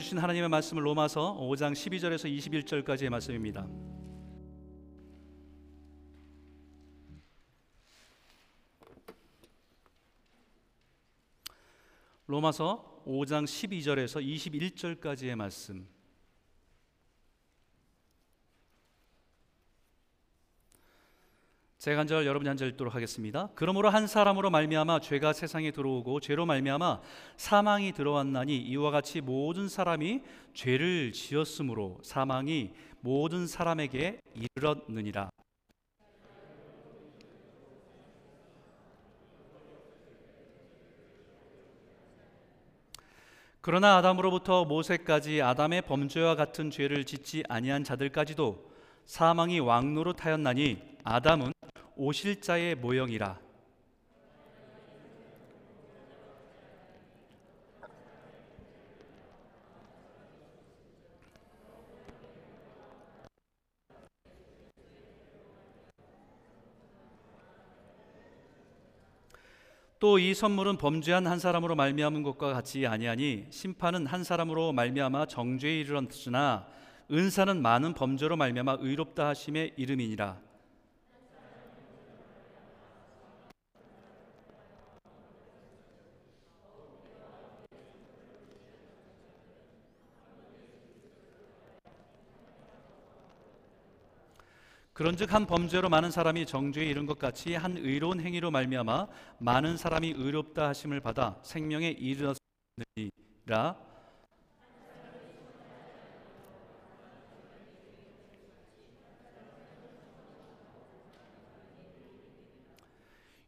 주신 하나님의 말씀을 로마서 5장 12절에서 21절까지의 말씀입니다. 로마서 5장 12절에서 21절까지의 말씀. 제가 한 절 여러분이 한 절 읽도록 하겠습니다. 그러므로 한 사람으로 말미암아 죄가 세상에 들어오고 죄로 말미암아 사망이 들어왔나니 이와 같이 모든 사람이 죄를 지었으므로 사망이 모든 사람에게 이르렀느니라. 그러나 아담으로부터 모세까지 아담의 범죄와 같은 죄를 짓지 아니한 자들까지도 사망이 왕노릇하였나니 아담은 오실 자의 모형이라. 또이 선물은 범죄한 한 사람으로 말미암은 것과 같이 아니하니 심판은 한 사람으로 말미암아 정죄에 이르렀으나 은사는 많은 범죄로 말미암아 의롭다 하심의 이름이니라 그런즉 한 범죄로 많은 사람이 정죄에 이른 것 같이 한 의로운 행위로 말미암아 많은 사람이 의롭다 하심을 받아 생명에 이르렀느니라.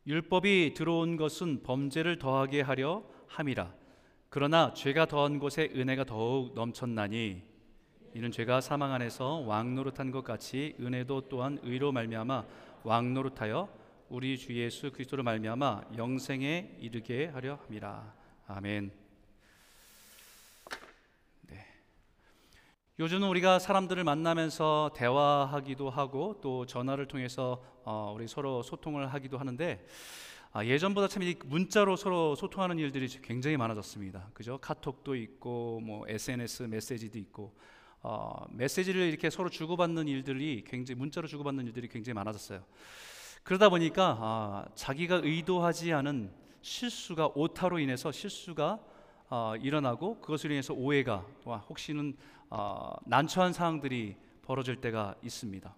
율법이 들어온 것은 범죄를 더하게 하려 함이라. 그러나 죄가 더한 곳에 은혜가 더욱 넘쳤나니 이는 죄가 사망 안에서 왕 노릇한 것 같이 은혜도 또한 의로 말미암아 왕 노릇하여 우리 주 예수 그리스도로 말미암아 영생에 이르게 하려 함이라. 아멘. 네. 요즘은 우리가 사람들을 만나면서 대화하기도 하고 또 전화를 통해서 어, 우리 서로 소통을 하기도 하는데 아, 예전보다 참 문자로 서로 소통하는 일들이 굉장히 많아졌습니다. 그죠? 카톡도 있고 뭐 SNS 메시지도 있고 어, 메시지를 이렇게 서로 주고받는 일들이 굉장히 문자로 주고받는 일들이 굉장히 많아졌어요. 그러다 보니까 아, 자기가 의도하지 않은 실수가 오타로 인해서 실수가 어, 일어나고 그것으로 인해서 오해가 혹시는 어, 난처한 상황들이 벌어질 때가 있습니다.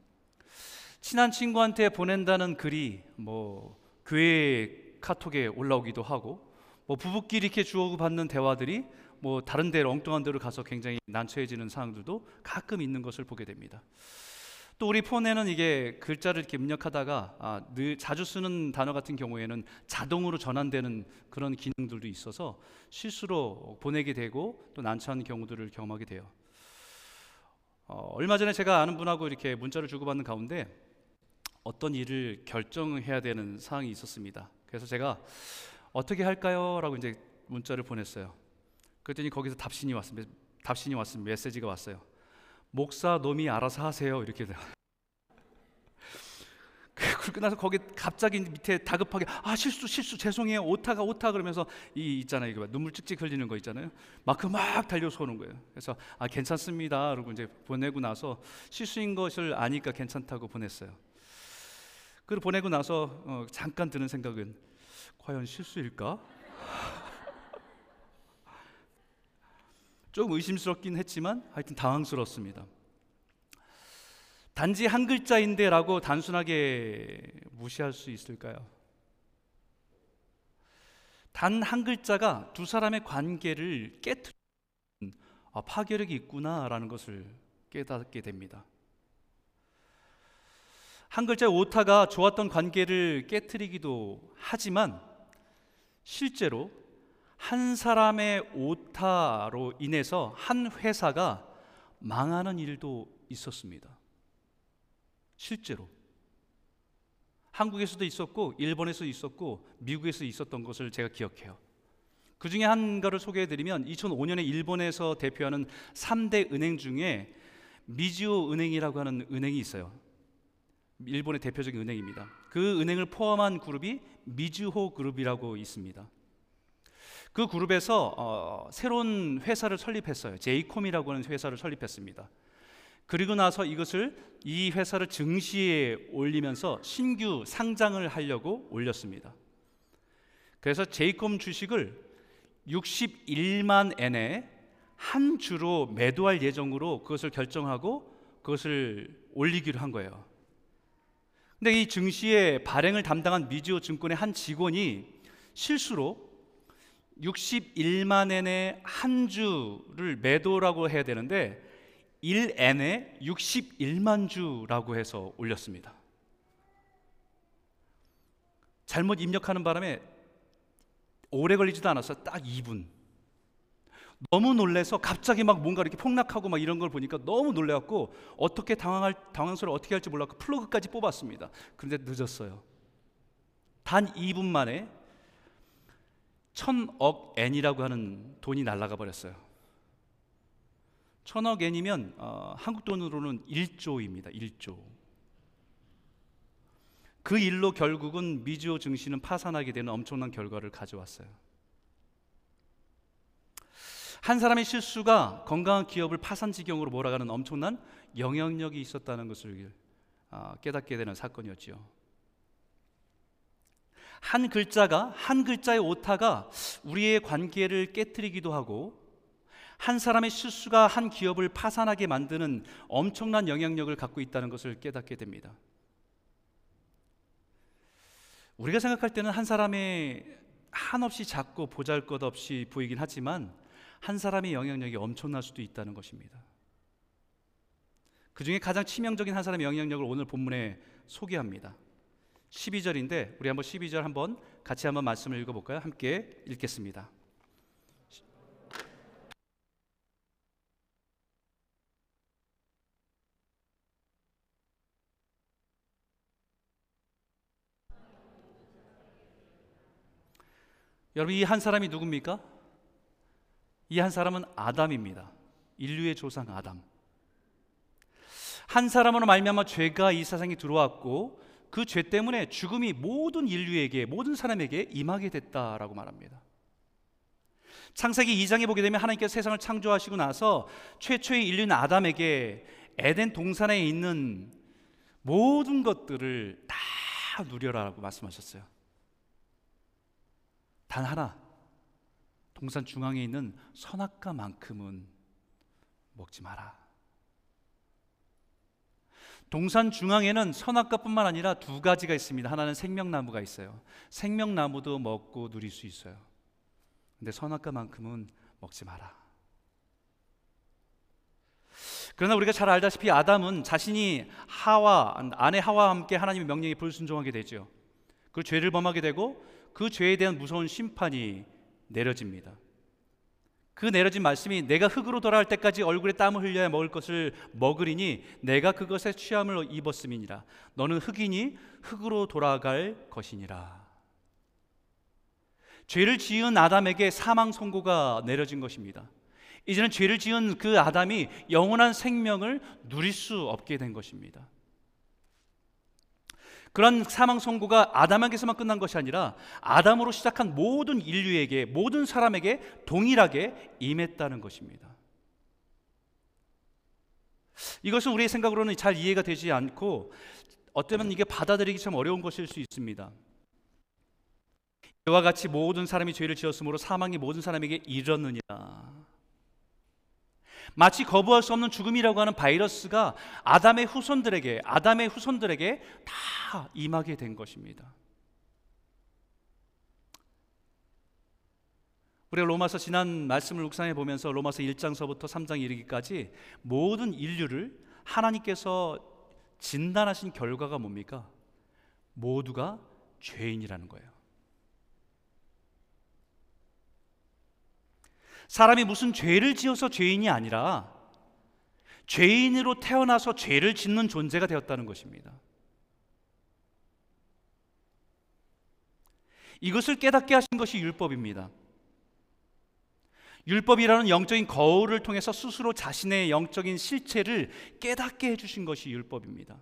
친한 친구한테 보낸다는 글이 뭐 교회 카톡에 올라오기도 하고 뭐 부부끼리 이렇게 주고받는 대화들이 뭐 다른 데로 엉뚱한 데로 가서 굉장히 난처해지는 상황들도 가끔 있는 것을 보게 됩니다. 또 우리 폰에는 이게 글자를 이렇게 입력하다가 아, 늘 자주 쓰는 단어 같은 경우에는 자동으로 전환되는 그런 기능들도 있어서 실수로 보내게 되고 또 난처한 경우들을 경험하게 돼요. 어, 얼마 전에 제가 아는 분하고 이렇게 문자를 주고받는 가운데 어떤 일을 결정해야 되는 상황이 있었습니다. 그래서 제가 어떻게 할까요? 라고 이제 문자를 보냈어요. 그랬더니 거기서 답신이 왔습니다. 답신이 왔습니다. 메시지가 왔어요. 목사 놈이 알아서 하세요. 이렇게 그 끝나서 거기 갑자기 밑에 다급하게 아 실수 실수 죄송해요. 오타가 오타 그러면서 이 있잖아요. 이거 눈물 찍찍 흘리는 거 있잖아요. 마크 막 달려서 오는 거예요. 그래서 아 괜찮습니다. 그러고 이제 보내고 나서 실수인 것을 아니까 괜찮다고 보냈어요. 그리고 보내고 나서 어, 잠깐 드는 생각은 과연 실수일까 좀 의심스럽긴 했지만 하여튼 당황스럽습니다. 단지 한 글자인데라고 단순하게 무시할 수 있을까요? 단 한 글자가 두 사람의 관계를 깨뜨리는 아, 파괴력이 있구나라는 것을 깨닫게 됩니다. 한 글자의 오타가 좋았던 관계를 깨뜨리기도 하지만 실제로 한 사람의 오타로 인해서 한 회사가 망하는 일도 있었습니다. 실제로. 한국에서도 있었고, 일본에서 있었고, 미국에서 있었던 것을 제가 기억해요. 그 중에 한 가를 소개해 드리면 2005년에 일본에서 대표하는 3대 은행 중에 미지오 은행이라고 하는 은행이 있어요. 일본의 대표적인 은행입니다. 그 은행을 포함한 그룹이 미즈호 그룹이라고 있습니다. 그 그룹에서 어, 새로운 회사를 설립했어요. 제이콤이라고 하는 회사를 설립했습니다. 그리고 나서 이것을 이 회사를 증시에 올리면서 신규 상장을 하려고 올렸습니다. 그래서 제이콤 주식을 61만 엔에 한 주로 매도할 예정으로 그것을 결정하고 그것을 올리기로 한 거예요. 근데 이 증시의 발행을 담당한 미지오 증권의 한 직원이 실수로 61만 엔의 한 주를 매도라고 해야 되는데 1엔에 61만 주라고 해서 올렸습니다. 잘못 입력하는 바람에 오래 걸리지도 않았어요. 딱 2분. 너무 놀래서 갑자기 막 뭔가 이렇게 폭락하고 막 이런 걸 보니까 너무 놀래갖고 어떻게 당황할 당황스러워 어떻게 할지 몰라서 플러그까지 뽑았습니다. 그런데 늦었어요. 단 2분 만에 천억 엔이라고 하는 돈이 날아가 버렸어요. 천억 엔이면 어, 한국 돈으로는 1조입니다. 1조. 그 일로 결국은 미주오 증시는 파산하게 되는 엄청난 결과를 가져왔어요. 한 사람의 실수가 건강한 기업을 파산 지경으로 몰아가는 엄청난 영향력이 있었다는 것을 아, 깨닫게 되는 사건이었지요. 한 글자가 한 글자의 오타가 우리의 관계를 깨뜨리기도 하고 한 사람의 실수가 한 기업을 파산하게 만드는 엄청난 영향력을 갖고 있다는 것을 깨닫게 됩니다. 우리가 생각할 때는 한 사람의 한없이 작고 보잘것없이 보이긴 하지만 한 사람의 영향력이 엄청날 수도 있다는 것입니다. 그 중에 가장 치명적인 한 사람의 영향력을 오늘 본문에 소개합니다. 12절인데 우리 한번 12절 한번 같이 한번 말씀을 읽어 볼까요? 함께 읽겠습니다. 여러분 이 한 사람이 누굽니까? 이 한 사람은 아담입니다. 인류의 조상 아담. 한 사람으로 말미암아 죄가 이 세상에 들어왔고 그 죄 때문에 죽음이 모든 인류에게 모든 사람에게 임하게 됐다라고 말합니다. 창세기 2장에 보게 되면 하나님께서 세상을 창조하시고 나서 최초의 인류인 아담에게 에덴 동산에 있는 모든 것들을 다 누려라라고 말씀하셨어요. 단 하나 동산 중앙에 있는 선악과만큼은 먹지 마라. 동산 중앙에는 선악과뿐만 아니라 두 가지가 있습니다. 하나는 생명나무가 있어요. 생명나무도 먹고 누릴 수 있어요. 근데 선악과만큼은 먹지 마라. 그러나 우리가 잘 알다시피 아담은 자신이 하와 아내 하와와 함께 하나님의 명령에 불순종하게 되죠. 그 죄를 범하게 되고 그 죄에 대한 무서운 심판이 내려집니다. 그 내려진 말씀이 내가 흙으로 돌아갈 때까지 얼굴에 땀을 흘려야 먹을 것을 먹으리니 내가 그것에 취함을 입었음이니라. 너는 흙이니 흙으로 돌아갈 것이니라. 죄를 지은 아담에게 사망 선고가 내려진 것입니다. 이제는 죄를 지은 그 아담이 영원한 생명을 누릴 수 없게 된 것입니다. 그런 사망 선고가 아담에게서만 끝난 것이 아니라 아담으로 시작한 모든 인류에게 모든 사람에게 동일하게 임했다는 것입니다. 이것은 우리의 생각으로는 잘 이해가 되지 않고 어쩌면 이게 받아들이기 참 어려운 것일 수 있습니다. 이와 같이 모든 사람이 죄를 지었으므로 사망이 모든 사람에게 이르느니라. 마치 거부할 수 없는 죽음이라고 하는 바이러스가 아담의 후손들에게 아담의 후손들에게 다 임하게 된 것입니다. 우리가 로마서 지난 말씀을 묵상해 보면서 로마서 1장서부터 3장 이르기까지 모든 인류를 하나님께서 진단하신 결과가 뭡니까? 모두가 죄인이라는 거예요. 사람이 무슨 죄를 지어서 죄인이 아니라 죄인으로 태어나서 죄를 짓는 존재가 되었다는 것입니다. 이것을 깨닫게 하신 것이 율법입니다. 율법이라는 영적인 거울을 통해서 스스로 자신의 영적인 실체를 깨닫게 해주신 것이 율법입니다.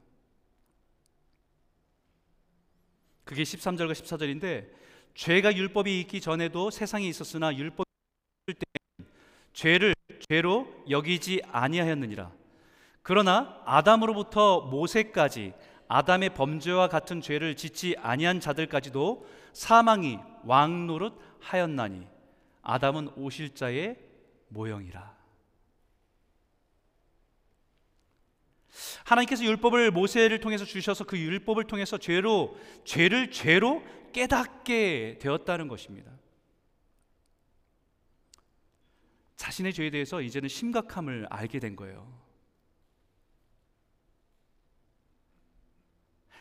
그게 13절과 14절인데 죄가 율법이 있기 전에도 세상에 있었으나 율법이 때 죄를 죄로 여기지 아니하였느니라. 그러나 아담으로부터 모세까지 아담의 범죄와 같은 죄를 짓지 아니한 자들까지도 사망이 왕 노릇 하였나니 아담은 오실자의 모형이라. 하나님께서 율법을 모세를 통해서 주셔서 그 율법을 통해서 죄로 죄를 죄로 깨닫게 되었다는 것입니다. 자신의 죄에 대해서 이제는 심각함을 알게 된 거예요.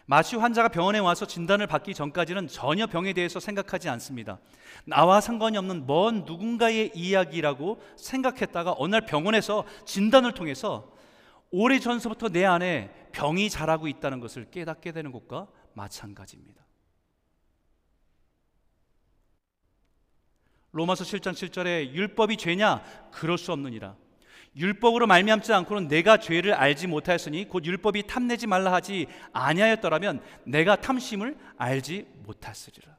마치 환자가 병원에 와서 진단을 받기 전까지는 전혀 병에 대해서 생각하지 않습니다. 나와 상관이 없는 먼 누군가의 이야기라고 생각했다가 어느 날 병원에서 진단을 통해서 오래 전서부터 내 안에 병이 자라고 있다는 것을 깨닫게 되는 것과 마찬가지입니다. 로마서 7장 7절에 율법이 죄냐? 그럴 수 없느니라. 율법으로 말미암지 않고는 내가 죄를 알지 못하였으니 곧 율법이 탐내지 말라 하지 아니하였더라면 내가 탐심을 알지 못했으리라.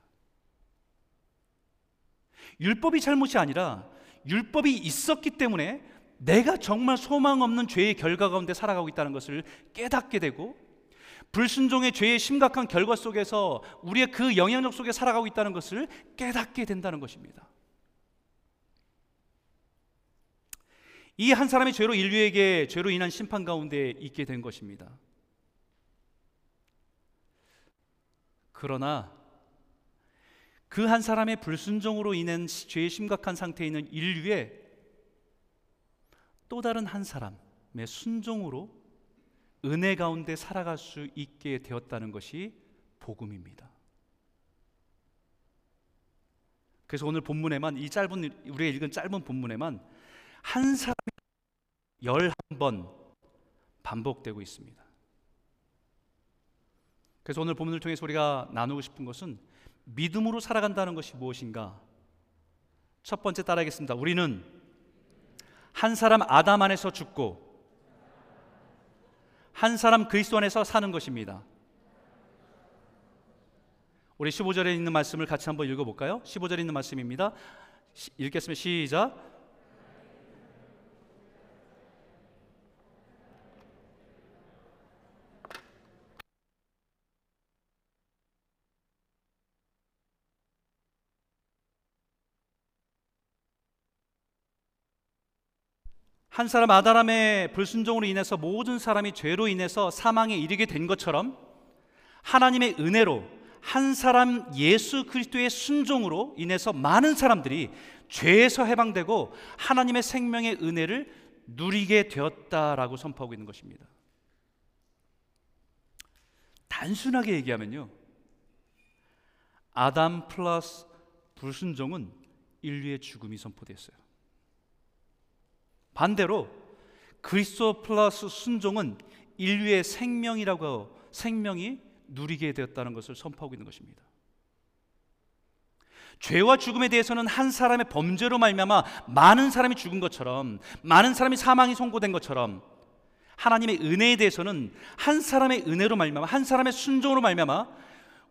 율법이 잘못이 아니라 율법이 있었기 때문에 내가 정말 소망 없는 죄의 결과 가운데 살아가고 있다는 것을 깨닫게 되고 불순종의 죄의 심각한 결과 속에서 우리의 그 영향력 속에 살아가고 있다는 것을 깨닫게 된다는 것입니다. 이 한 사람의 죄로 인류에게 죄로 인한 심판 가운데 있게 된 것입니다. 그러나 그 한 사람의 불순종으로 인한 죄의 심각한 상태에 있는 인류의 또 다른 한 사람의 순종으로 은혜 가운데 살아갈 수 있게 되었다는 것이 복음입니다. 그래서 오늘 본문에만 이 짧은 우리가 읽은 짧은 본문에만 한 사람이 열한 번 반복되고 있습니다. 그래서 오늘 본문을 통해서 우리가 나누고 싶은 것은 믿음으로 살아간다는 것이 무엇인가? 첫 번째 따라하겠습니다. 우리는 한 사람 아담 안에서 죽고 한 사람 그리스도 안에서 사는 것입니다. 우리 15절에 있는 말씀을 같이 한번 읽어 볼까요? 15절에 있는 말씀입니다. 읽겠습니다. 시작. 한 사람 아다람의 불순종으로 인해서 모든 사람이 죄로 인해서 사망에 이르게 된 것처럼 하나님의 은혜로 한 사람 예수 그리스도의 순종으로 인해서 많은 사람들이 죄에서 해방되고 하나님의 생명의 은혜를 누리게 되었다라고 선포하고 있는 것입니다. 단순하게 얘기하면요. 아담 플러스 불순종은 인류의 죽음이 선포됐어요. 반대로 그리스도 플러스 순종은 인류의 생명이라고 생명이 누리게 되었다는 것을 선포하고 있는 것입니다. 죄와 죽음에 대해서는 한 사람의 범죄로 말미암아 많은 사람이 죽은 것처럼 많은 사람이 사망이 선고된 것처럼 하나님의 은혜에 대해서는 한 사람의 은혜로 말미암아 한 사람의 순종으로 말미암아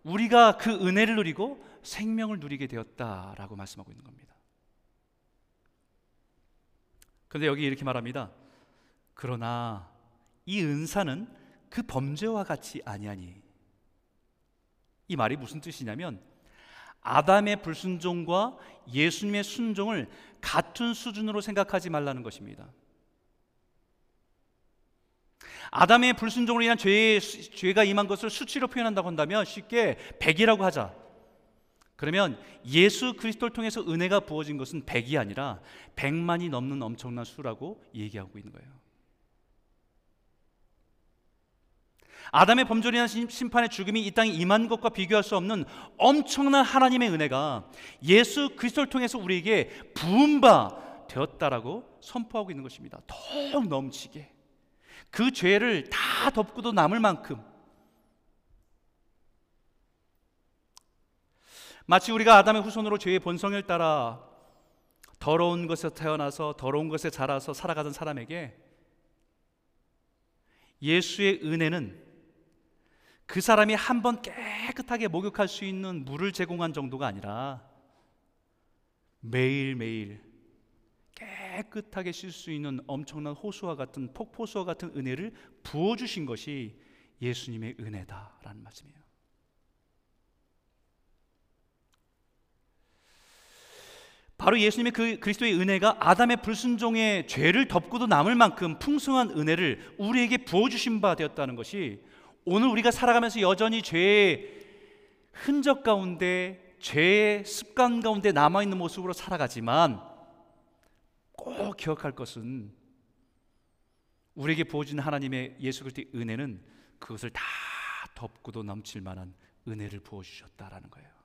우리가 그 은혜를 누리고 생명을 누리게 되었다라고 말씀하고 있는 겁니다. 그런데 여기 이렇게 말합니다. 그러나 이 은사는 그 범죄와 같이 아니하니. 이 말이 무슨 뜻이냐면 아담의 불순종과 예수님의 순종을 같은 수준으로 생각하지 말라는 것입니다. 아담의 불순종으로 인한 죄, 죄가 임한 것을 수치로 표현한다고 한다면 쉽게 100이라고 하자. 그러면 예수 그리스도를 통해서 은혜가 부어진 것은 100이 아니라 100만이 넘는 엄청난 수라고 얘기하고 있는 거예요. 아담의 범죄로 심판의 죽음이 이 땅에 임한 것과 비교할 수 없는 엄청난 하나님의 은혜가 예수 그리스도를 통해서 우리에게 부은 바 되었다라고 선포하고 있는 것입니다. 더욱 넘치게 그 죄를 다 덮고도 남을 만큼 마치 우리가 아담의 후손으로 죄의 본성을 따라 더러운 것에 태어나서 더러운 것에 자라서 살아가던 사람에게 예수의 은혜는 그 사람이 한 번 깨끗하게 목욕할 수 있는 물을 제공한 정도가 아니라 매일매일 깨끗하게 쉴 수 있는 엄청난 호수와 같은 폭포수와 같은 은혜를 부어 주신 것이 예수님의 은혜다라는 말씀이에요. 바로 예수님의 그 그리스도의 은혜가 아담의 불순종의 죄를 덮고도 남을 만큼 풍성한 은혜를 우리에게 부어 주신 바 되었다는 것이 오늘 우리가 살아가면서 여전히 죄의 흔적 가운데 죄의 습관 가운데 남아 있는 모습으로 살아가지만 꼭 기억할 것은 우리에게 부어진 하나님의 예수 그리스도의 은혜는 그것을 다 덮고도 넘칠 만한 은혜를 부어 주셨다라는 거예요.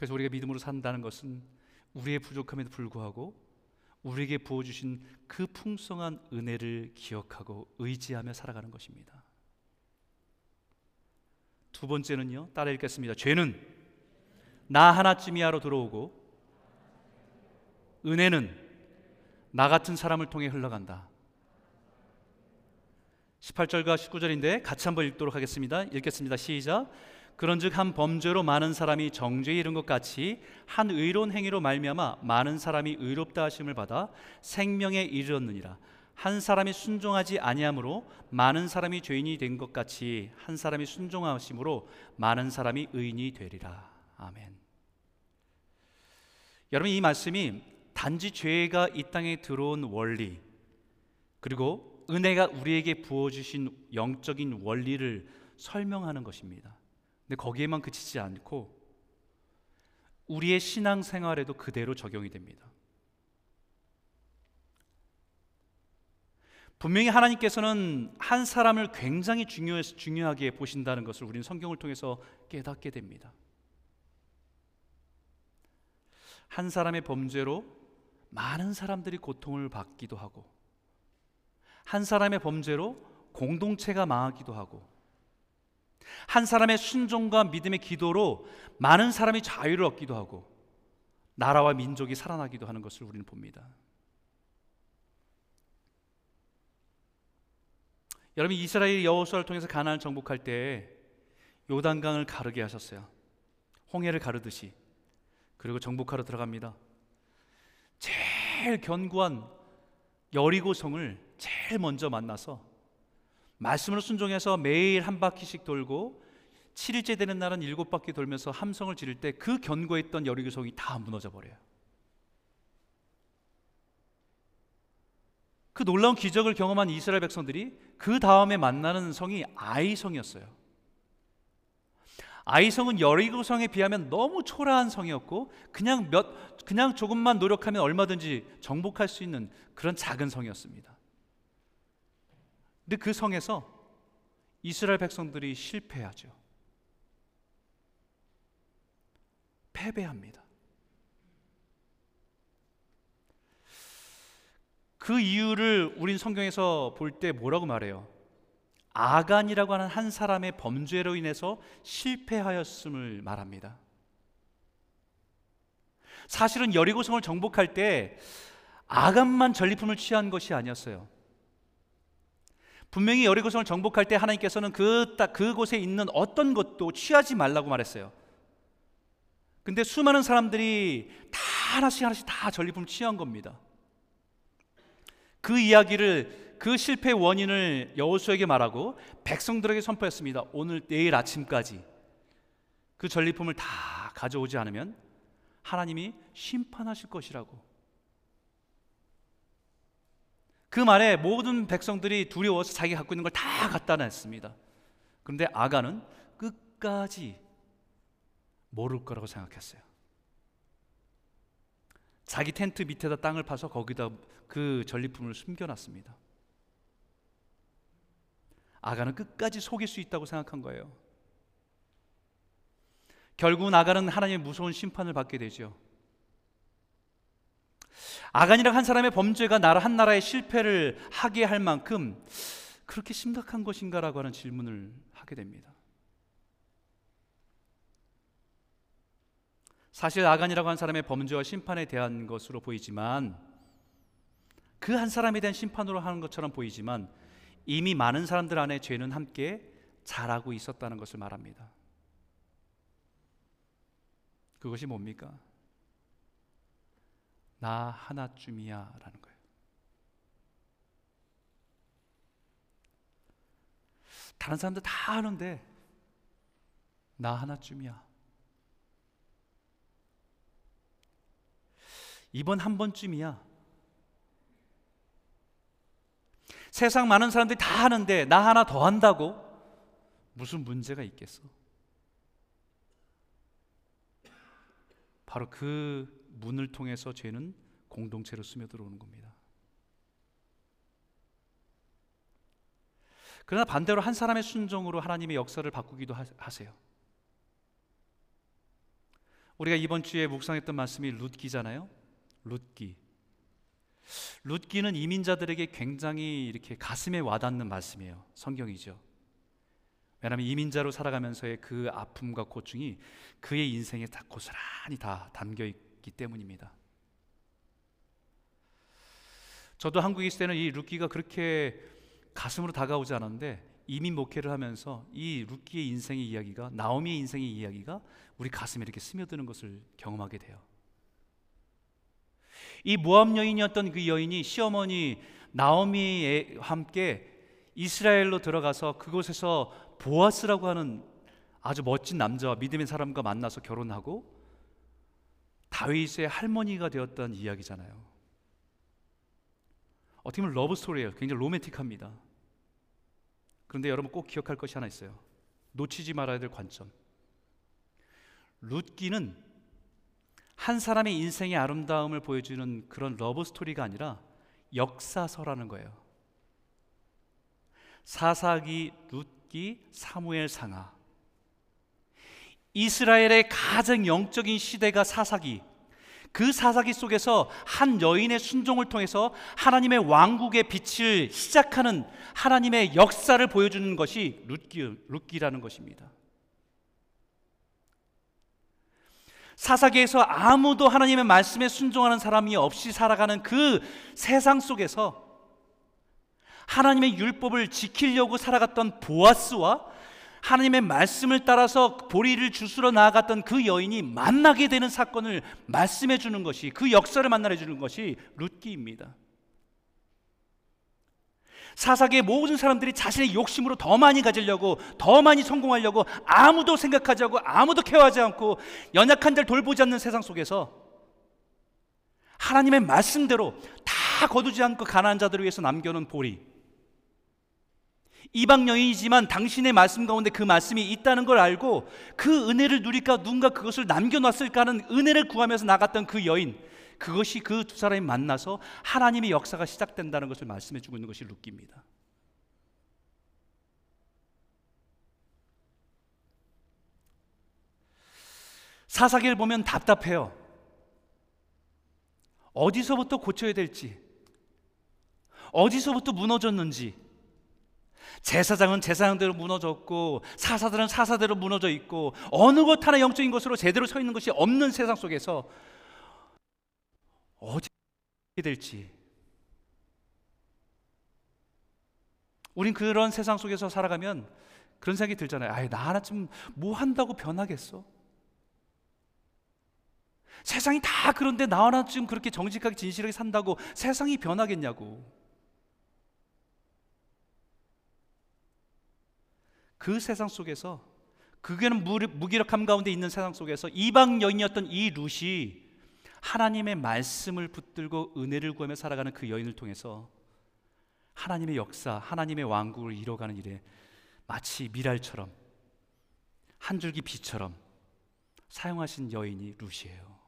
그래서 우리가 믿음으로 산다는 것은 우리의 부족함에도 불구하고 우리에게 부어 주신 그 풍성한 은혜를 기억하고 의지하며 살아가는 것입니다. 두 번째는요. 따라 읽겠습니다. 죄는 나 하나쯤이야로 들어오고 은혜는 나 같은 사람을 통해 흘러간다. 18절과 19절인데 같이 한번 읽도록 하겠습니다. 읽겠습니다. 시작. 그런즉 한 범죄로 많은 사람이 정죄에 이른 것 같이 한 의로운 행위로 말미암아 많은 사람이 의롭다 하심을 받아 생명에 이르렀느니라. 한 사람이 순종하지 아니함으로 많은 사람이 죄인이 된 것 같이 한 사람이 순종하심으로 많은 사람이 의인이 되리라. 아멘. 여러분 이 말씀이 단지 죄가 이 땅에 들어온 원리 그리고 은혜가 우리에게 부어 주신 영적인 원리를 설명하는 것입니다. 근데 거기에만 그치지 않고 우리의 신앙 생활에도 그대로 적용이 됩니다. 분명히 하나님께서는 한 사람을 굉장히 중요, 중요하게 보신다는 것을 우리는 성경을 통해서 깨닫게 됩니다. 한 사람의 범죄로 많은 사람들이 고통을 받기도 하고, 한 사람의 범죄로 공동체가 망하기도 하고, 한 사람의 순종과 믿음의 기도로 많은 사람이 자유를 얻기도 하고 나라와 민족이 살아나기도 하는 것을 우리는 봅니다. 여러분 이스라엘 여호수아를 통해서 가나안을 정복할 때 요단강을 가르게 하셨어요. 홍해를 가르듯이 그리고 정복하러 들어갑니다. 제일 견고한 여리고성을 제일 먼저 만나서 말씀으로 순종해서 매일 한 바퀴씩 돌고 7일째 되는 날은 일곱 바퀴 돌면서 함성을 지를 때 그 견고했던 여리고성이 다 무너져 버려요. 그 놀라운 기적을 경험한 이스라엘 백성들이 그 다음에 만나는 성이 아이성이었어요. 아이성은 여리고성에 비하면 너무 초라한 성이었고 그냥 몇 그냥 조금만 노력하면 얼마든지 정복할 수 있는 그런 작은 성이었습니다. 근데 그 성에서 이스라엘 백성들이 실패하죠. 패배합니다. 그 이유를 우린 성경에서 볼 때 뭐라고 말해요? 아간이라고 하는 한 사람의 범죄로 인해서 실패하였음을 말합니다. 사실은 여리고성을 정복할 때 아간만 전리품을 취한 것이 아니었어요. 분명히 여리고성을 정복할 때 하나님께서는 그 딱 그곳에 있는 어떤 것도 취하지 말라고 말했어요. 근데 수많은 사람들이 다 하나씩 하나씩 다 전리품 취한 겁니다. 그 이야기를 그 실패 원인을 여호수에게 말하고 백성들에게 선포했습니다. 오늘 내일 아침까지 그 전리품을 다 가져오지 않으면 하나님이 심판하실 것이라고 그 말에 모든 백성들이 두려워서 자기가 갖고 있는 걸 다 갖다 냈습니다. 그런데 아가는 끝까지 모를 거라고 생각했어요. 자기 텐트 밑에다 땅을 파서 거기다 그 전리품을 숨겨놨습니다. 아가는 끝까지 속일 수 있다고 생각한 거예요. 결국은 아가는 하나님의 무서운 심판을 받게 되죠. 아간이라 한 사람의 범죄가 나라 한 나라의 실패를 하게 할 만큼 그렇게 심각한 것인가라고 하는 질문을 하게 됩니다. 사실 아간이라고 한 사람의 범죄와 심판에 대한 것으로 보이지만 그 한 사람에 대한 심판으로 하는 것처럼 보이지만 이미 많은 사람들 안에 죄는 함께 자라고 있었다는 것을 말합니다. 그것이 뭡니까? 나 하나쯤이야 라는 거예요. 다른 사람들 다 하는데 나 하나쯤이야. 이번 한 번쯤이야. 세상 많은 사람들이 다 하는데 나 하나 더 한다고 무슨 문제가 있겠어? 바로 그 문을 통해서 죄는 공동체로 스며들어오는 겁니다. 그러나 반대로 한 사람의 순종으로 하나님의 역사를 바꾸기도 하세요. 우리가 이번 주에 묵상했던 말씀이 룻기잖아요. 룻기. 룻기는 이민자들에게 굉장히 이렇게 가슴에 와닿는 말씀이에요. 성경이죠. 왜냐하면 이민자로 살아가면서의 그 아픔과 고충이 그의 인생에 다 고스란히 다 담겨 있 기 때문입니다. 저도 한국에 있을 때는 이 룻기가 그렇게 가슴으로 다가오지 않았는데 이민 목회를 하면서 이 룻기의 인생의 이야기가 나오미의 인생의 이야기가 우리 가슴에 이렇게 스며드는 것을 경험하게 돼요. 이 모함 여인이었던 그 여인이 시어머니 나오미와 함께 이스라엘로 들어가서 그곳에서 보아스라고 하는 아주 멋진 남자와 믿음의 사람과 만나서 결혼하고 다윗의 할머니가 되었던 이야기잖아요. 어떻게 보면 love story예요. 굉장히 로맨틱합니다. 그런데 여러분 꼭 기억할 것이 하나 있어요. 놓치지 말아야 될 관점. 룻기는 한 사람의 인생의 아름다움을 보여주는 그런 love story가 아니라 역사서라는 거예요. 사사기, 룻기, 사무엘 상하. 이스라엘의 가장 영적인 시대가 사사기. 그 사사기 속에서 한 여인의 순종을 통해서 하나님의 왕국의 빛을 시작하는 하나님의 역사를 보여주는 것이 룻기, 룻기라는 것입니다. 사사기에서 아무도 하나님의 말씀에 순종하는 사람이 없이 살아가는 그 세상 속에서 하나님의 율법을 지키려고 살아갔던 보아스와 하나님의 말씀을 따라서 보리를 주스러 나아갔던 그 여인이 만나게 되는 사건을 말씀해 주는 것이 그 역사를 만나해 주는 것이 룻기입니다. 사사기의 모든 사람들이 자신의 욕심으로 더 많이 가지려고 더 많이 성공하려고 아무도 생각하지 않고 아무도 케어하지 않고 연약한 자를 돌보지 않는 세상 속에서 하나님의 말씀대로 다 거두지 않고 가난한 자들을 위해서 남겨놓은 보리 이방 여인이지만 당신의 말씀 가운데 그 말씀이 있다는 걸 알고 그 은혜를 누릴까 누군가 그것을 남겨놨을까 하는 은혜를 구하면서 나갔던 그 여인 그것이 그 두 사람이 만나서 하나님의 역사가 시작된다는 것을 말씀해 주고 있는 것이 룻기입니다. 사사기를 보면 답답해요. 어디서부터 고쳐야 될지, 어디서부터 무너졌는지, 제사장은 제사장대로 무너졌고 사사들은 사사대로 무너져 있고 어느 것 하나 영적인 것으로 제대로 서 있는 것이 없는 세상 속에서 어떻게 될지 우린 그런 세상 속에서 살아가면 그런 생각이 들잖아요. 아예 나 하나쯤 뭐 한다고 변하겠어? 세상이 다 그런데 나 하나쯤 그렇게 정직하게 진실하게 산다고 세상이 변하겠냐고. 그 세상 속에서 그게는 무기력함 가운데 있는 세상 속에서 이방 여인이었던 이 룻이 하나님의 말씀을 붙들고 은혜를 구하며 살아가는 그 여인을 통해서 하나님의 역사, 하나님의 왕국을 이뤄가는 일에 마치 미랄처럼 한 줄기 빛처럼 사용하신 여인이 룻이에요.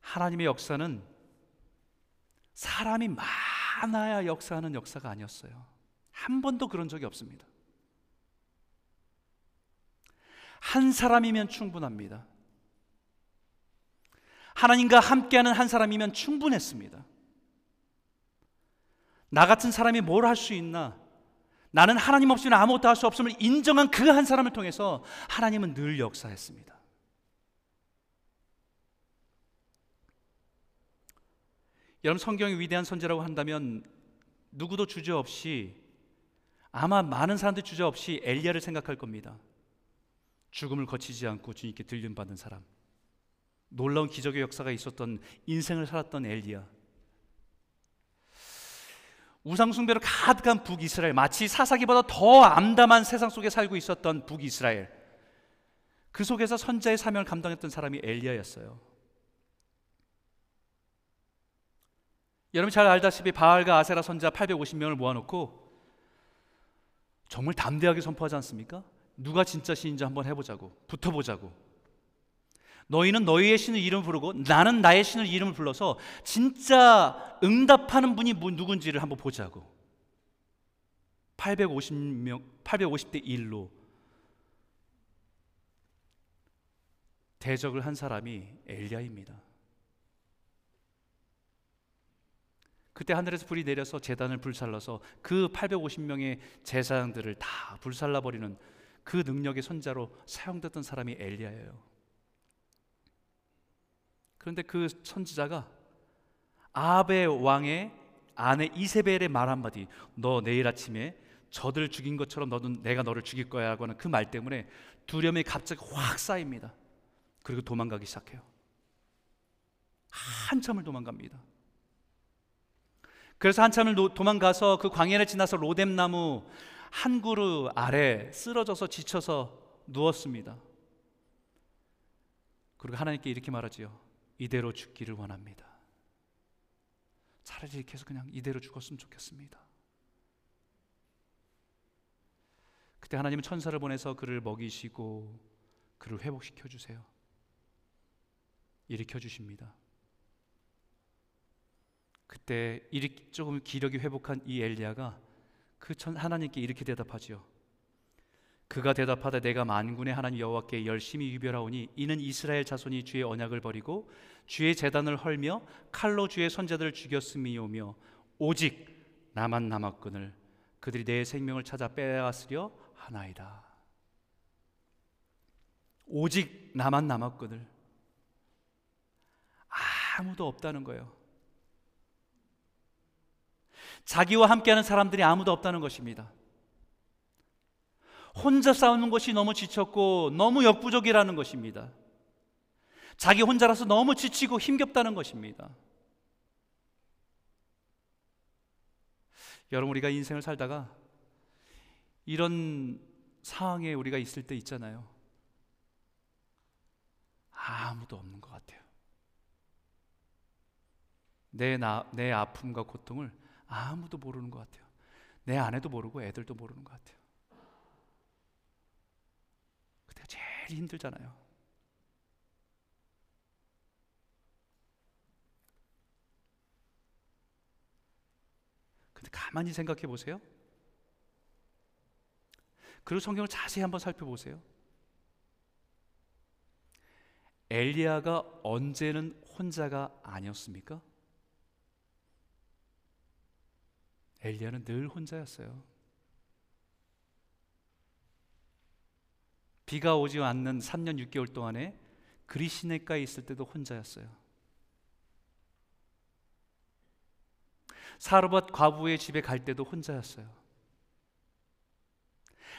하나님의 역사는 사람이 많아야 역사하는 역사가 아니었어요. 한 번도 그런 적이 없습니다. 한 사람이면 충분합니다. 하나님과 함께하는 한 사람이면 충분했습니다. 나 같은 사람이 뭘 할 수 있나? 나는 하나님 없이는 아무것도 할 수 없음을 인정한 그 한 사람을 통해서 하나님은 늘 역사했습니다. 여러분 성경의 위대한 선지라고 한다면 누구도 주저 없이 아마 많은 사람들 주저 없이 엘리야를 생각할 겁니다. 죽음을 거치지 않고 주님께 들림 받은 사람. 놀라운 기적의 역사가 있었던 인생을 살았던 엘리야. 우상숭배로 가득한 북이스라엘, 마치 사사기보다 더 암담한 세상 속에 살고 있었던 북이스라엘. 그 속에서 선자의 사명을 감당했던 사람이 엘리야였어요. 여러분 잘 알다시피 바알과 아세라 선자 850명을 모아놓고 정말 담대하게 선포하지 않습니까? 누가 진짜 신인지 한번 해보자고 붙어보자고 너희는 너희의 신을 이름 부르고 나는 나의 신을 이름을 불러서 진짜 응답하는 분이 누군지를 한번 보자고 850명 850대 1로 대적을 한 사람이 엘리야입니다. 그때 하늘에서 불이 내려서 재단을 불살라서 그 850명의 제사장들을 다 불살라 버리는 그 능력의 손자로 사용됐던 사람이 엘리야예요. 그런데 그 선지자가 아베 왕의 아내 이세벨의 말 한마디 너 내일 아침에 저들을 죽인 것처럼 너는 내가 너를 죽일 거야 라고 하는 그 말 때문에 두려움이 갑자기 확 쌓입니다. 그리고 도망가기 시작해요. 한참을 도망갑니다. 그래서 한참을 도망가서 그 광야를 지나서 로뎀나무 한 그루 아래 쓰러져서 지쳐서 누웠습니다. 그리고 하나님께 이렇게 말하지요. 이대로 죽기를 원합니다. 차라리 해서 그냥 이대로 죽었으면 좋겠습니다. 그때 하나님은 천사를 보내서 그를 먹이시고 그를 회복시켜 주세요. 일으켜 주십니다. 그때 조금 기력이 회복한 이 엘리야가 그 하나님께 이렇게 대답하지요. 그가 대답하되 내가 만군의 하나님 여호와께 열심히 유별하오니 이는 이스라엘 자손이 주의 언약을 버리고 주의 재단을 헐며 칼로 주의 선자들을 죽였음이오며 오직 나만 남았거늘 그들이 내 생명을 찾아 빼앗으려 하나이다. 오직 나만 남았거늘 아무도 없다는 거예요. 자기와 함께하는 사람들이 아무도 없다는 것입니다. 혼자 싸우는 것이 너무 지쳤고 너무 역부족이라는 것입니다. 자기 혼자라서 너무 지치고 힘겹다는 것입니다. 여러분 우리가 인생을 살다가 이런 상황에 우리가 있을 때 있잖아요. 아무도 없는 것 같아요. 내, 나, 내 아픔과 고통을 아무도 모르는 것 같아요. 내 아내도 모르고 애들도 모르는 것 같아요. 그때가 제일 힘들잖아요. 근데 가만히 생각해 보세요. 그리고 성경을 자세히 한번 살펴보세요. 엘리야가 언제는 혼자가 아니었습니까? 엘리야는 늘 혼자였어요. 비가 오지 않는 3년 6개월 동안에 그리시네가에 있을 때도 혼자였어요. 사르밧 과부의 집에 갈 때도 혼자였어요.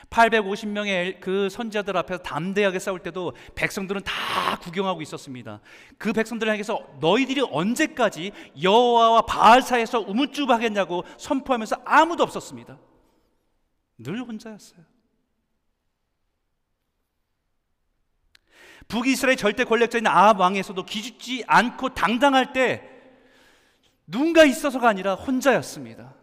850명의 그 선지자들 앞에서 담대하게 싸울 때도 백성들은 다 구경하고 있었습니다. 그 백성들을 향해서 너희들이 언제까지 여호와와 바알 사이에서 우물쭈하겠냐고 선포하면서 아무도 없었습니다. 늘 혼자였어요. 북이스라엘 절대 권력자인 아합 왕에서도 기죽지 않고 당당할 때 누군가 있어서가 아니라 혼자였습니다.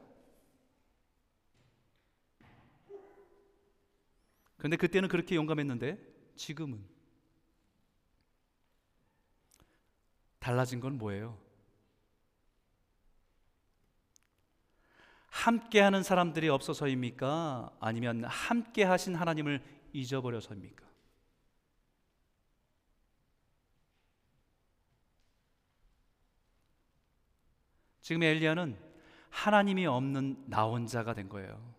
근데 그때는 그렇게 용감했는데 지금은 달라진 건 뭐예요? 함께 하는 사람들이 없어서입니까? 아니면 함께 하신 하나님을 잊어버려서입니까? 지금 엘리야는 하나님이 없는 나 혼자가 된 거예요.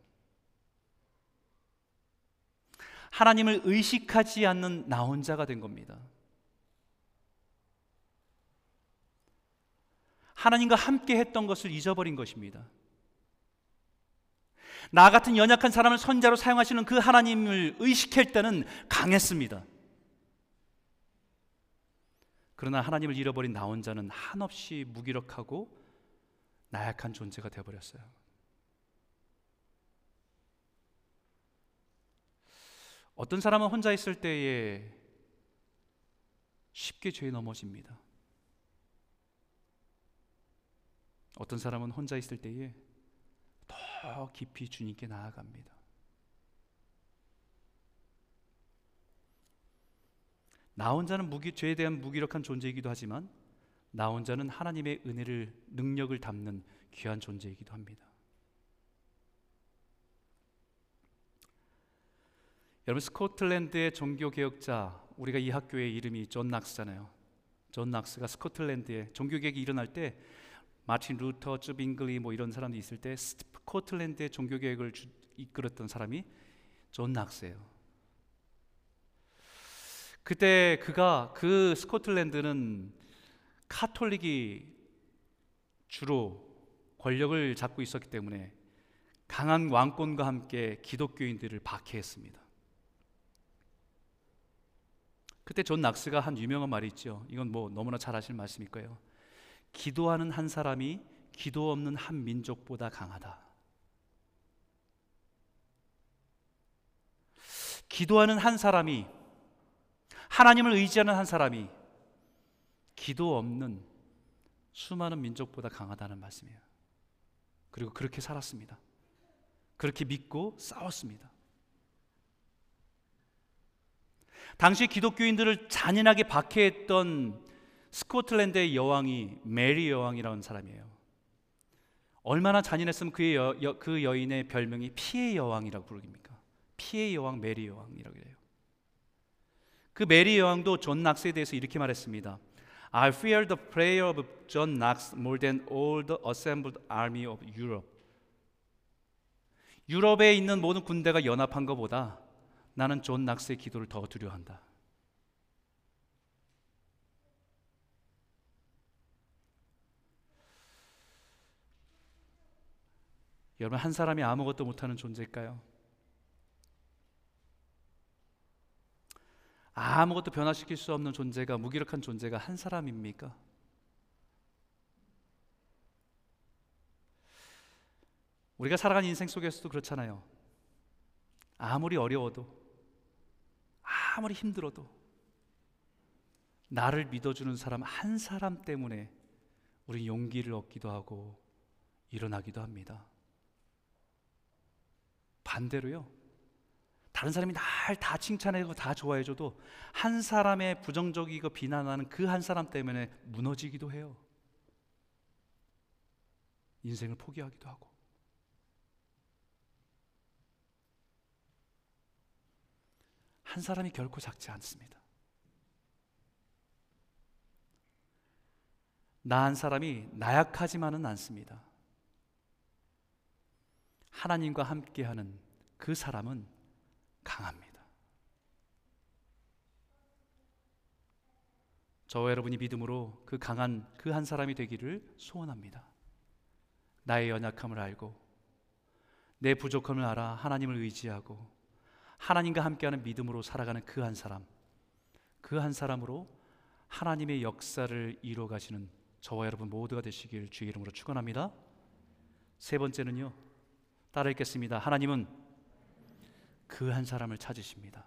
하나님을 의식하지 않는 나 혼자가 된 겁니다. 하나님과 함께 했던 것을 잊어버린 것입니다. 나 같은 연약한 사람을 선자로 사용하시는 그 하나님을 의식할 때는 강했습니다. 그러나 하나님을 잃어버린 나 혼자는 한없이 무기력하고 나약한 존재가 되어버렸어요. 어떤 사람은 혼자 있을 때에 쉽게 죄에 넘어집니다. 어떤 사람은 혼자 있을 때에 더 깊이 주님께 나아갑니다. 나 혼자는 무기, 죄에 대한 무기력한 존재이기도 하지만 나 혼자는 하나님의 은혜를 능력을 담는 귀한 존재이기도 합니다. 여러분 스코틀랜드의 종교 개혁자 우리가 이 학교의 이름이 존 낙스잖아요. 존 낙스가 스코틀랜드에 종교 개혁이 일어날 때 마틴 루터, 츠빙글리 뭐 이런 사람들이 있을 때 스코틀랜드의 종교 개혁을 이끌었던 사람이 존 낙스예요. 그때 그가 그 스코틀랜드는 카톨릭이 주로 권력을 잡고 있었기 때문에 강한 왕권과 함께 기독교인들을 박해했습니다. 그때 존 낙스가 한 유명한 말이 있죠. 이건 뭐 너무나 잘 아실 말씀일 거예요. 기도하는 한 사람이 기도 없는 한 민족보다 강하다. 기도하는 한 사람이 하나님을 의지하는 한 사람이 기도 없는 수많은 민족보다 강하다는 말씀이에요. 그리고 그렇게 살았습니다. 그렇게 믿고 싸웠습니다. 당시 기독교인들을 잔인하게 박해했던 스코틀랜드의 여왕이 메리 여왕이라는 사람이에요. 얼마나 잔인했으면 그의 여, 여, 그 여인의 별명이 피해 여왕이라고 부릅니까? 피의 여왕 메리 여왕이라고 해요. 그 메리 여왕도 존 낙스에 대해서 이렇게 말했습니다. I fear the prayer of John Knox more than all the assembled army of Europe. 유럽에 있는 모든 군대가 연합한 것보다 나는 존 낙스의 기도를 더 두려워한다. 여러분 한 사람이 아무것도 못하는 존재일까요? 아무것도 변화시킬 수 없는 존재가 무기력한 존재가 한 사람입니까? 우리가 살아가는 인생 속에서도 그렇잖아요. 아무리 어려워도 아무리 힘들어도 나를 믿어주는 사람 한 사람 때문에 우리 용기를 얻기도 하고 일어나기도 합니다. 반대로요. 다른 사람이 날 다 칭찬해고 다 좋아해줘도 한 사람의 부정적이고 비난하는 그 한 사람 때문에 무너지기도 해요. 인생을 포기하기도 하고. 한 사람이 결코 작지 않습니다. 나 한 사람이 나약하지만은 않습니다. 하나님과 함께하는 그 사람은 강합니다. 저와 여러분이 믿음으로 그 강한 그 한 사람이 되기를 소원합니다. 나의 연약함을 알고 내 부족함을 알아 하나님을 의지하고 하나님과 함께하는 믿음으로 살아가는 그 한 사람, 그 한 사람으로 하나님의 역사를 이루어 가시는 저와 여러분 모두가 되시길 주의 이름으로 축원합니다. 세 번째는요. 따라 읽겠습니다. 하나님은 그 한 사람을 찾으십니다.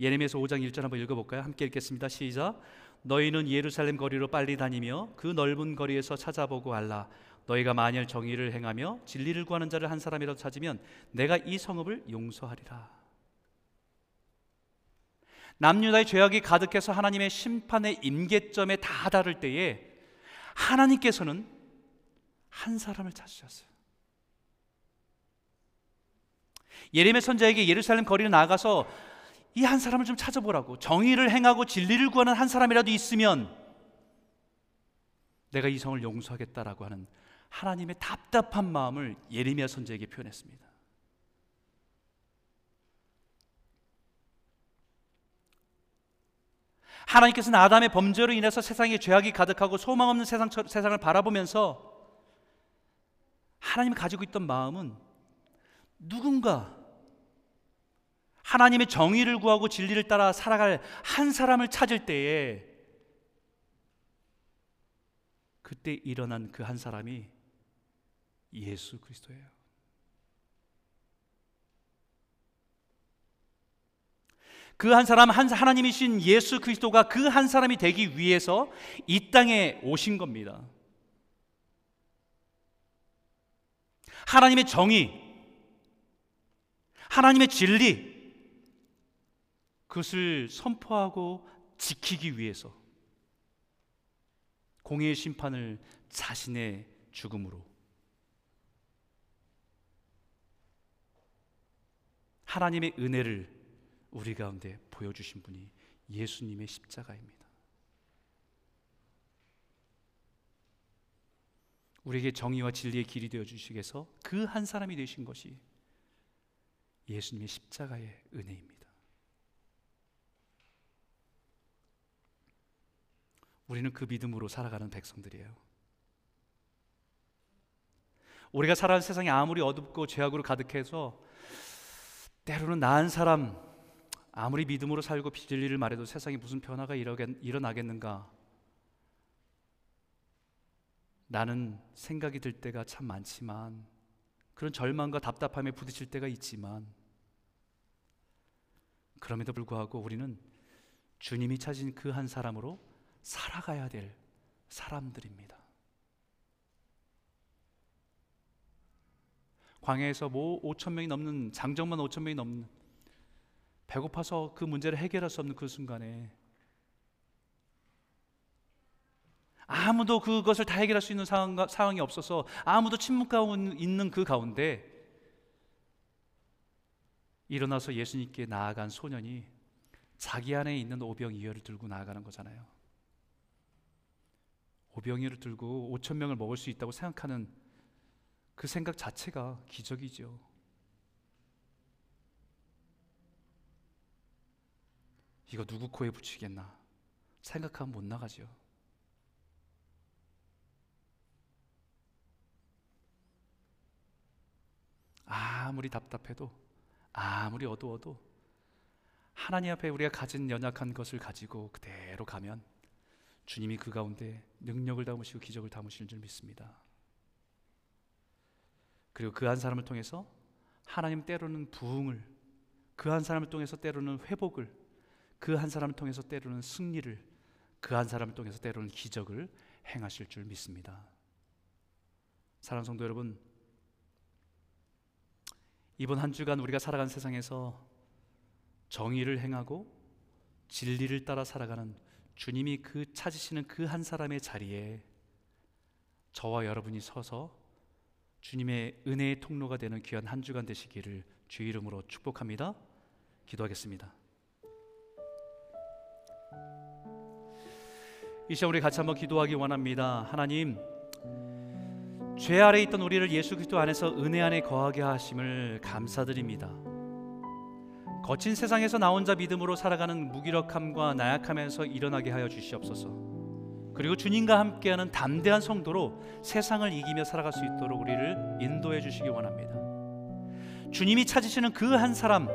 예레미야서 5장 1절 한번 읽어 볼까요? 함께 읽겠습니다. 시작. 너희는 예루살렘 거리로 빨리 다니며 그 넓은 거리에서 찾아보고 알라. 너희가 만일 정의를 행하며 진리를 구하는 자를 한 사람이라도 찾으면 내가 이 성읍을 용서하리라. 남유다의 죄악이 가득해서 하나님의 심판의 임계점에 다 다를 때에 하나님께서는 한 사람을 찾으셨어요. 예레미야 선자에게 예루살렘 거리를 나가서 이 한 사람을 좀 찾아보라고 정의를 행하고 진리를 구하는 한 사람이라도 있으면 내가 이 성을 용서하겠다라고 하는 하나님의 답답한 마음을 예레미야 선지에게 표현했습니다. 하나님께서는 아담의 범죄로 인해서 세상에 죄악이 가득하고 소망 없는 세상, 세상을 바라보면서 하나님이 가지고 있던 마음은 누군가 하나님의 정의를 구하고 진리를 따라 살아갈 한 사람을 찾을 때에 그때 일어난 그 한 사람이 예수 그리스도예요. 그 한 사람 한 하나님이신 예수 그리스도가 그 한 사람이 되기 위해서 이 땅에 오신 겁니다. 하나님의 정의, 하나님의 진리, 그것을 선포하고 지키기 위해서 공의의 심판을 자신의 죽음으로 하나님의 은혜를 우리 가운데 보여주신 분이 예수님의 십자가입니다. 우리에게 정의와 진리의 길이 되어 주시기 위해서 그 한 사람이 되신 것이 예수님의 십자가의 은혜입니다. 우리는 그 믿음으로 살아가는 백성들이에요. 우리가 살아가는 세상이 아무리 어둡고 죄악으로 가득해서 때로는 나은 사람 아무리 믿음으로 살고 진리를 말해도 세상에 무슨 변화가 일어나겠는가? 나는 생각이 들 때가 참 많지만 그런 절망과 답답함에 부딪힐 때가 있지만 그럼에도 불구하고 우리는 주님이 찾은 그 한 사람으로 살아가야 될 사람들입니다. 광야에서 뭐 5천 명이 넘는 장정만 5천 명이 넘는 배고파서 그 문제를 해결할 수 없는 그 순간에 아무도 그것을 다 해결할 수 있는 상황, 상황이 없어서 아무도 침묵하고 있는 그 가운데 일어나서 예수님께 나아간 소년이 자기 안에 있는 오병이어를 들고 나아가는 거잖아요. 오병이어를 들고 5천 명을 먹을 수 있다고 생각하는 그 생각 자체가 기적이죠. 이거 누구 코에 붙이겠나 생각하면 못 나가죠. 아무리 답답해도 아무리 어두워도 하나님 앞에 우리가 가진 연약한 것을 가지고 그대로 가면 주님이 그 가운데 능력을 담으시고 기적을 담으실 줄 믿습니다. 그리고 그 한 사람을 통해서 하나님 때로는 부흥을 그 한 사람을 통해서 때로는 회복을 그 한 사람을 통해서 때로는 승리를 그 한 사람을 통해서 때로는 기적을 행하실 줄 믿습니다. 사랑 성도 여러분 이번 한 주간 우리가 살아간 세상에서 정의를 행하고 진리를 따라 살아가는 주님이 그 찾으시는 그 한 사람의 자리에 저와 여러분이 서서 주님의 은혜의 통로가 되는 귀한 한 주간 되시기를 주 이름으로 축복합니다. 기도하겠습니다. 이 시간 우리 같이 한번 기도하기 원합니다. 하나님, 죄 아래 있던 우리를 예수 그리스도 안에서 은혜 안에 거하게 하심을 감사드립니다. 거친 세상에서 나 혼자 믿음으로 살아가는 무기력함과 나약함에서 일어나게 하여 주시옵소서. 그리고 주님과 함께하는 담대한 성도로 세상을 이기며 살아갈 수 있도록 우리를 인도해 주시기 원합니다. 주님이 찾으시는 그 한 사람,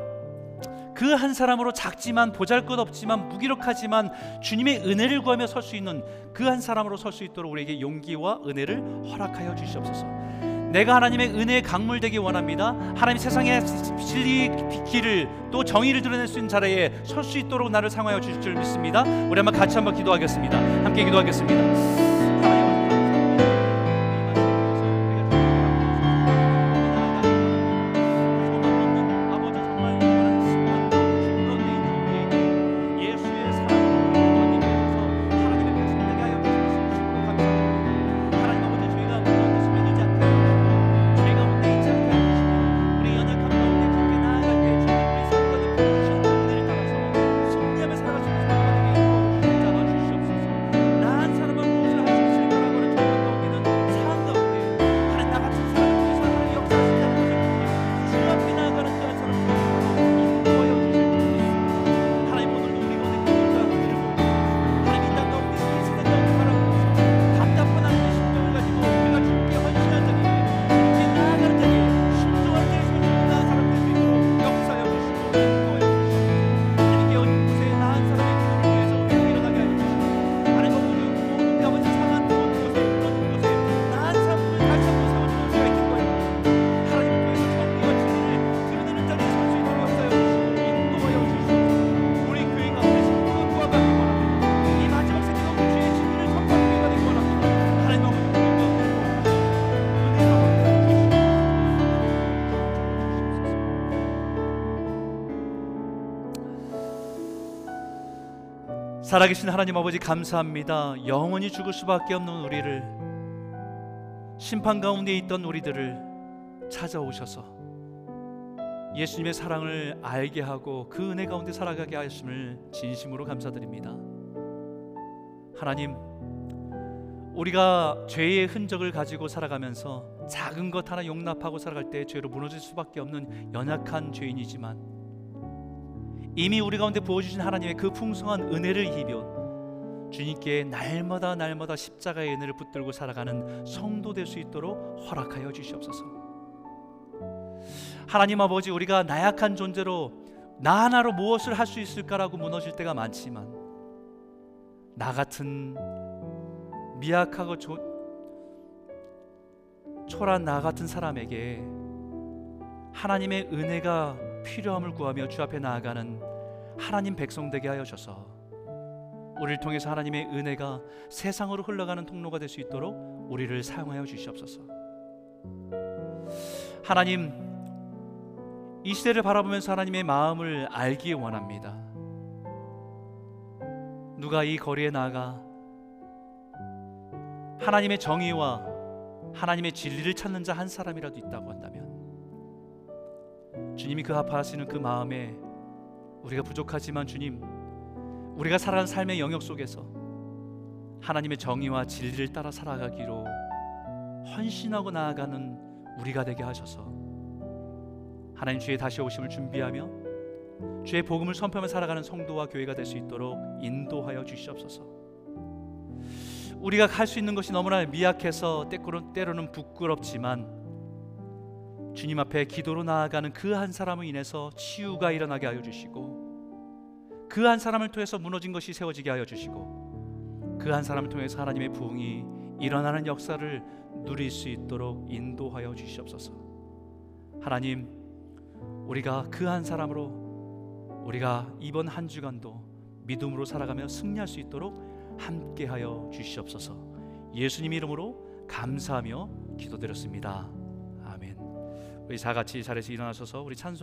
그 한 사람으로 작지만 보잘것없지만 무기력하지만 주님의 은혜를 구하며 설 수 있는 그 한 사람으로 설 수 있도록 우리에게 용기와 은혜를 허락하여 주시옵소서. 내가 하나님의 은혜의 강물 되기 원합니다. 하나님 세상의 진리 길을 또 정의를 드러낼 수 있는 자리에 설 수 있도록 나를 상하여 주실 줄 믿습니다. 우리 한번 같이 한번 기도하겠습니다. 함께 기도하겠습니다. 살아계신 하나님 아버지 감사합니다. 영원히 죽을 수밖에 없는 우리를 심판 가운데 있던 우리들을 찾아오셔서 예수님의 사랑을 알게 하고 그 은혜 가운데 살아가게 하심을 진심으로 감사드립니다. 하나님, 우리가 죄의 흔적을 가지고 살아가면서 작은 것 하나 용납하고 살아갈 때 죄로 무너질 수밖에 없는 연약한 죄인이지만 이미 우리 가운데 부어주신 하나님의 그 풍성한 은혜를 입혀 주님께 날마다 날마다 십자가의 은혜를 붙들고 살아가는 성도 될 수 있도록 허락하여 주시옵소서. 하나님 아버지 우리가 나약한 존재로 나 하나로 무엇을 할 수 있을까라고 무너질 때가 많지만 나 같은 미약하고 조, 초라한 나 같은 사람에게 하나님의 은혜가 필요함을 구하며 주 앞에 나아가는 하나님 백성 되게 하여 주셔서 우리를 통해서 하나님의 은혜가 세상으로 흘러가는 통로가 될 수 있도록 우리를 사용하여 주시옵소서. 하나님 이 시대를 바라보면서 하나님의 마음을 알기 원합니다. 누가 이 거리에 나가 하나님의 정의와 하나님의 진리를 찾는 자 한 사람이라도 있다고 한다면 주님이 그 아파하시는 그 마음에 우리가 부족하지만 주님 우리가 살아가는 삶의 영역 속에서 하나님의 정의와 진리를 따라 살아가기로 헌신하고 나아가는 우리가 되게 하셔서 하나님 주의 다시 오심을 준비하며 주의 복음을 선포하며 살아가는 성도와 교회가 될 수 있도록 인도하여 주시옵소서. 우리가 할 수 있는 것이 너무나 미약해서 때로는, 부끄럽지만 주님 앞에 기도로 나아가는 그 한 사람을 인해서 치유가 일어나게 하여 주시고 그 한 사람을 통해서 무너진 것이 세워지게 하여 주시고 그 한 사람을 통해서 하나님의 부흥이 일어나는 역사를 누릴 수 있도록 인도하여 주시옵소서. 하나님, 우리가 그 한 사람으로 우리가 이번 한 주간도 믿음으로 살아가며 승리할 수 있도록 함께하여 주시옵소서. 예수님 이름으로 감사하며 기도드렸습니다. 아멘. 우리 다 같이 자리에서 일어나셔서 우리 찬송